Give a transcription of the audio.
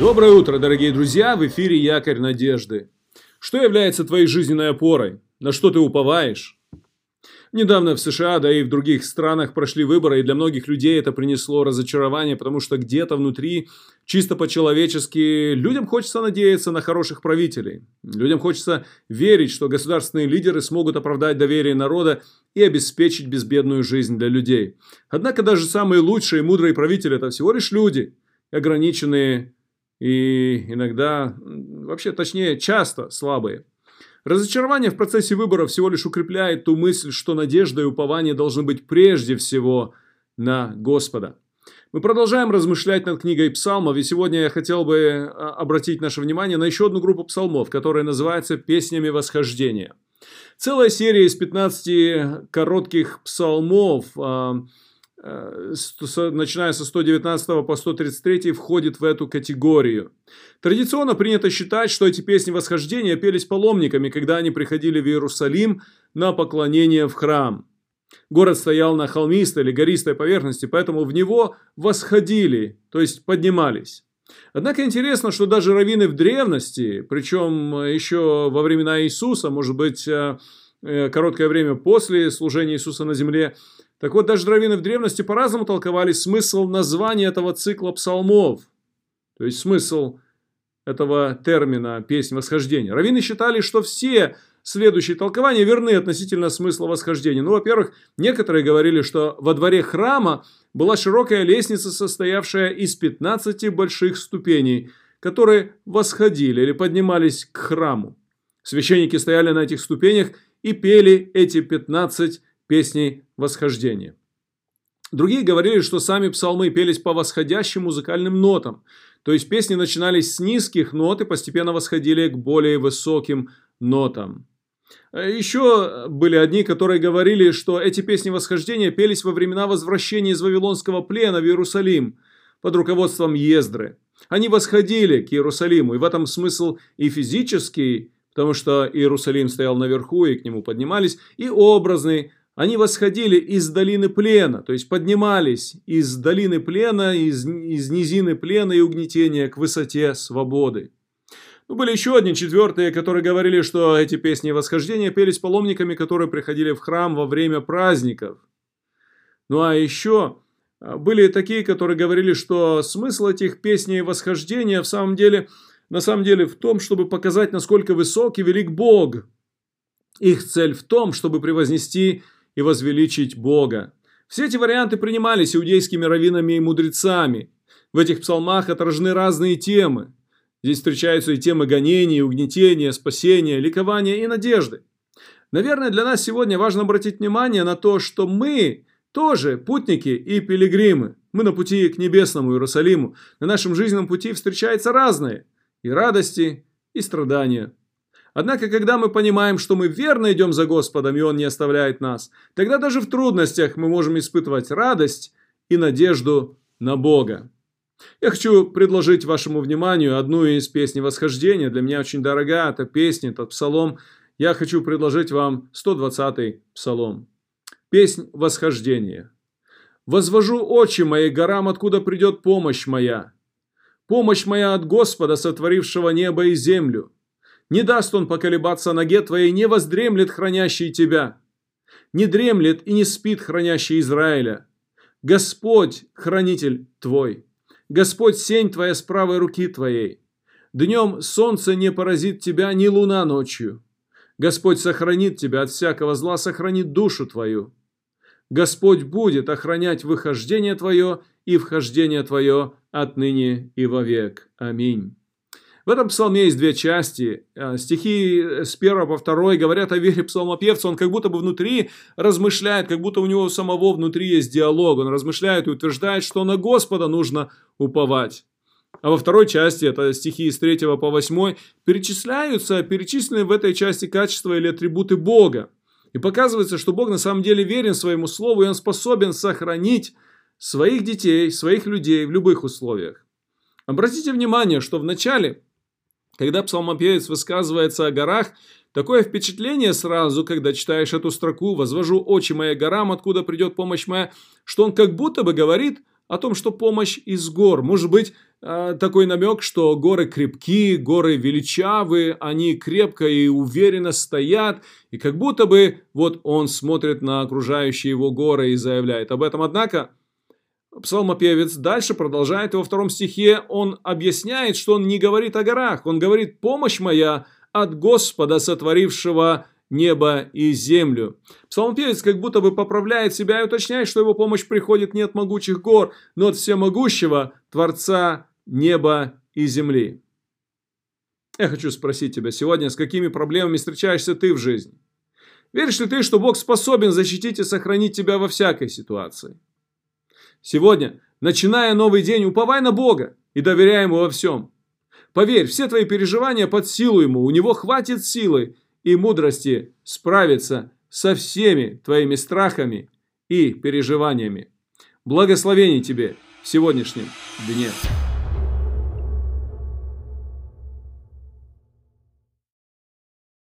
Доброе утро, дорогие друзья! В эфире Якорь Надежды. Что является твоей жизненной опорой? На что ты уповаешь? Недавно в США, да и в других странах прошли выборы, и для многих людей это принесло разочарование, потому что где-то внутри, чисто по-человечески, людям хочется надеяться на хороших правителей. Людям хочется верить, что государственные лидеры смогут оправдать доверие народа и обеспечить безбедную жизнь для людей. Однако даже самые лучшие и мудрые правители – это всего лишь люди, ограниченные и иногда, вообще точнее, часто слабые. Разочарование в процессе выбора всего лишь укрепляет ту мысль, что надежда и упование должны быть прежде всего на Господа. Мы продолжаем размышлять над книгой псалмов, и сегодня я хотел бы а, обратить наше внимание на еще одну группу псалмов, которая называется «Песнями восхождения». Целая серия из 15 коротких псалмов а, начиная со 119 по 133 входит в эту категорию. Традиционно принято считать, что эти песни восхождения пелись паломниками, когда они приходили в Иерусалим на поклонение в храм. Город стоял на холмистой или гористой поверхности, поэтому в него восходили, то есть поднимались. Однако интересно, что даже раввины в древности, причем еще во времена Иисуса, может быть, э, э, короткое время после служения Иисуса на земле, так вот, даже раввины в древности по-разному толковали смысл названия этого цикла псалмов. То есть смысл этого термина «песнь восхождения». Раввины считали, что все следующие толкования верны относительно смысла восхождения. Ну, во-первых, некоторые говорили, что во дворе храма была широкая лестница, состоявшая из 15 больших ступеней, которые восходили или поднимались к храму. Священники стояли на этих ступенях и пели эти 15 песней восхождения. Другие говорили, что сами псалмы пелись по восходящим музыкальным нотам, то есть песни начинались с низких нот и постепенно восходили к более высоким нотам. Еще были одни, которые говорили, что эти песни восхождения пелись во времена возвращения из Вавилонского плена в Иерусалим под руководством Ездры. Они восходили к Иерусалиму, и в этом смысл и физический, потому что Иерусалим стоял наверху, и к нему поднимались, и образный, они восходили из долины плена, то есть поднимались из долины плена, из, из низины плена и угнетения к высоте свободы. Ну, были еще одни, четвертые, которые говорили, что эти песни восхождения пелись паломниками, которые приходили в храм во время праздников. Ну, а еще а, были такие, которые говорили, что смысл этих песней восхождения в самом деле, на самом деле в том, чтобы показать, насколько высок и велик Бог. Их цель в том, чтобы превознести и возвеличить Бога. Все эти варианты принимались иудейскими раввинами и мудрецами. В этих псалмах отражены разные темы. Здесь встречаются и темы гонений, угнетения, спасения, ликования и надежды. Наверное, для нас сегодня важно обратить внимание на то, что мы тоже путники и пилигримы. Мы на пути к небесному Иерусалиму. На нашем жизненном пути встречаются разные и радости, и страдания. Однако, когда мы понимаем, что мы верно идем за Господом, и Он не оставляет нас, тогда даже в трудностях мы можем испытывать радость и надежду на Бога. Я хочу предложить вашему вниманию одну из песней восхождения. Для меня очень дорога эта песня, этот псалом. Я хочу предложить вам 120-й псалом. Песнь восхождения. «Возвожу очи мои горам, откуда придет помощь моя. Помощь моя от Господа, сотворившего небо и землю. Не даст он поколебаться ноге твоей, не воздремлет хранящий тебя. Не дремлет и не спит хранящий Израиля. Господь, хранитель твой. Господь, сень твоя с правой руки твоей. Днем солнце не поразит тебя, ни луна ночью. Господь сохранит тебя от всякого зла, сохранит душу твою. Господь будет охранять выхождение твое и вхождение твое отныне и вовек. Аминь. В этом псалме есть две части. Э, стихи с первого по второй говорят о вере псалмопевца. Он как будто бы внутри размышляет, как будто у него самого внутри есть диалог. Он размышляет и утверждает, что на Господа нужно уповать. А во второй части, это стихи с 3 по 8, перечисляются, перечислены в этой части качества или атрибуты Бога. И показывается, что Бог на самом деле верен своему слову, и Он способен сохранить своих детей, своих людей в любых условиях. Обратите внимание, что в начале когда псалмопевец высказывается о горах, такое впечатление сразу, когда читаешь эту строку «Возвожу очи моя горам, откуда придет помощь моя», что он как будто бы говорит о том, что помощь из гор. Может быть, э, такой намек, что горы крепки, горы величавы, они крепко и уверенно стоят, и как будто бы вот он смотрит на окружающие его горы и заявляет об этом. Однако, псалмопевец дальше продолжает во втором стихе, он объясняет, что он не говорит о горах, он говорит «помощь моя от Господа, сотворившего небо и землю. Псалмопевец как будто бы поправляет себя и уточняет, что его помощь приходит не от могучих гор, но от всемогущего Творца неба и земли. Я хочу спросить тебя сегодня, с какими проблемами встречаешься ты в жизни? Веришь ли ты, что Бог способен защитить и сохранить тебя во всякой ситуации? Сегодня, начиная новый день, уповай на Бога и доверяй Ему во всем. Поверь, все твои переживания под силу Ему, у Него хватит силы и мудрости справиться со всеми твоими страхами и переживаниями. Благословений тебе в сегодняшнем дне.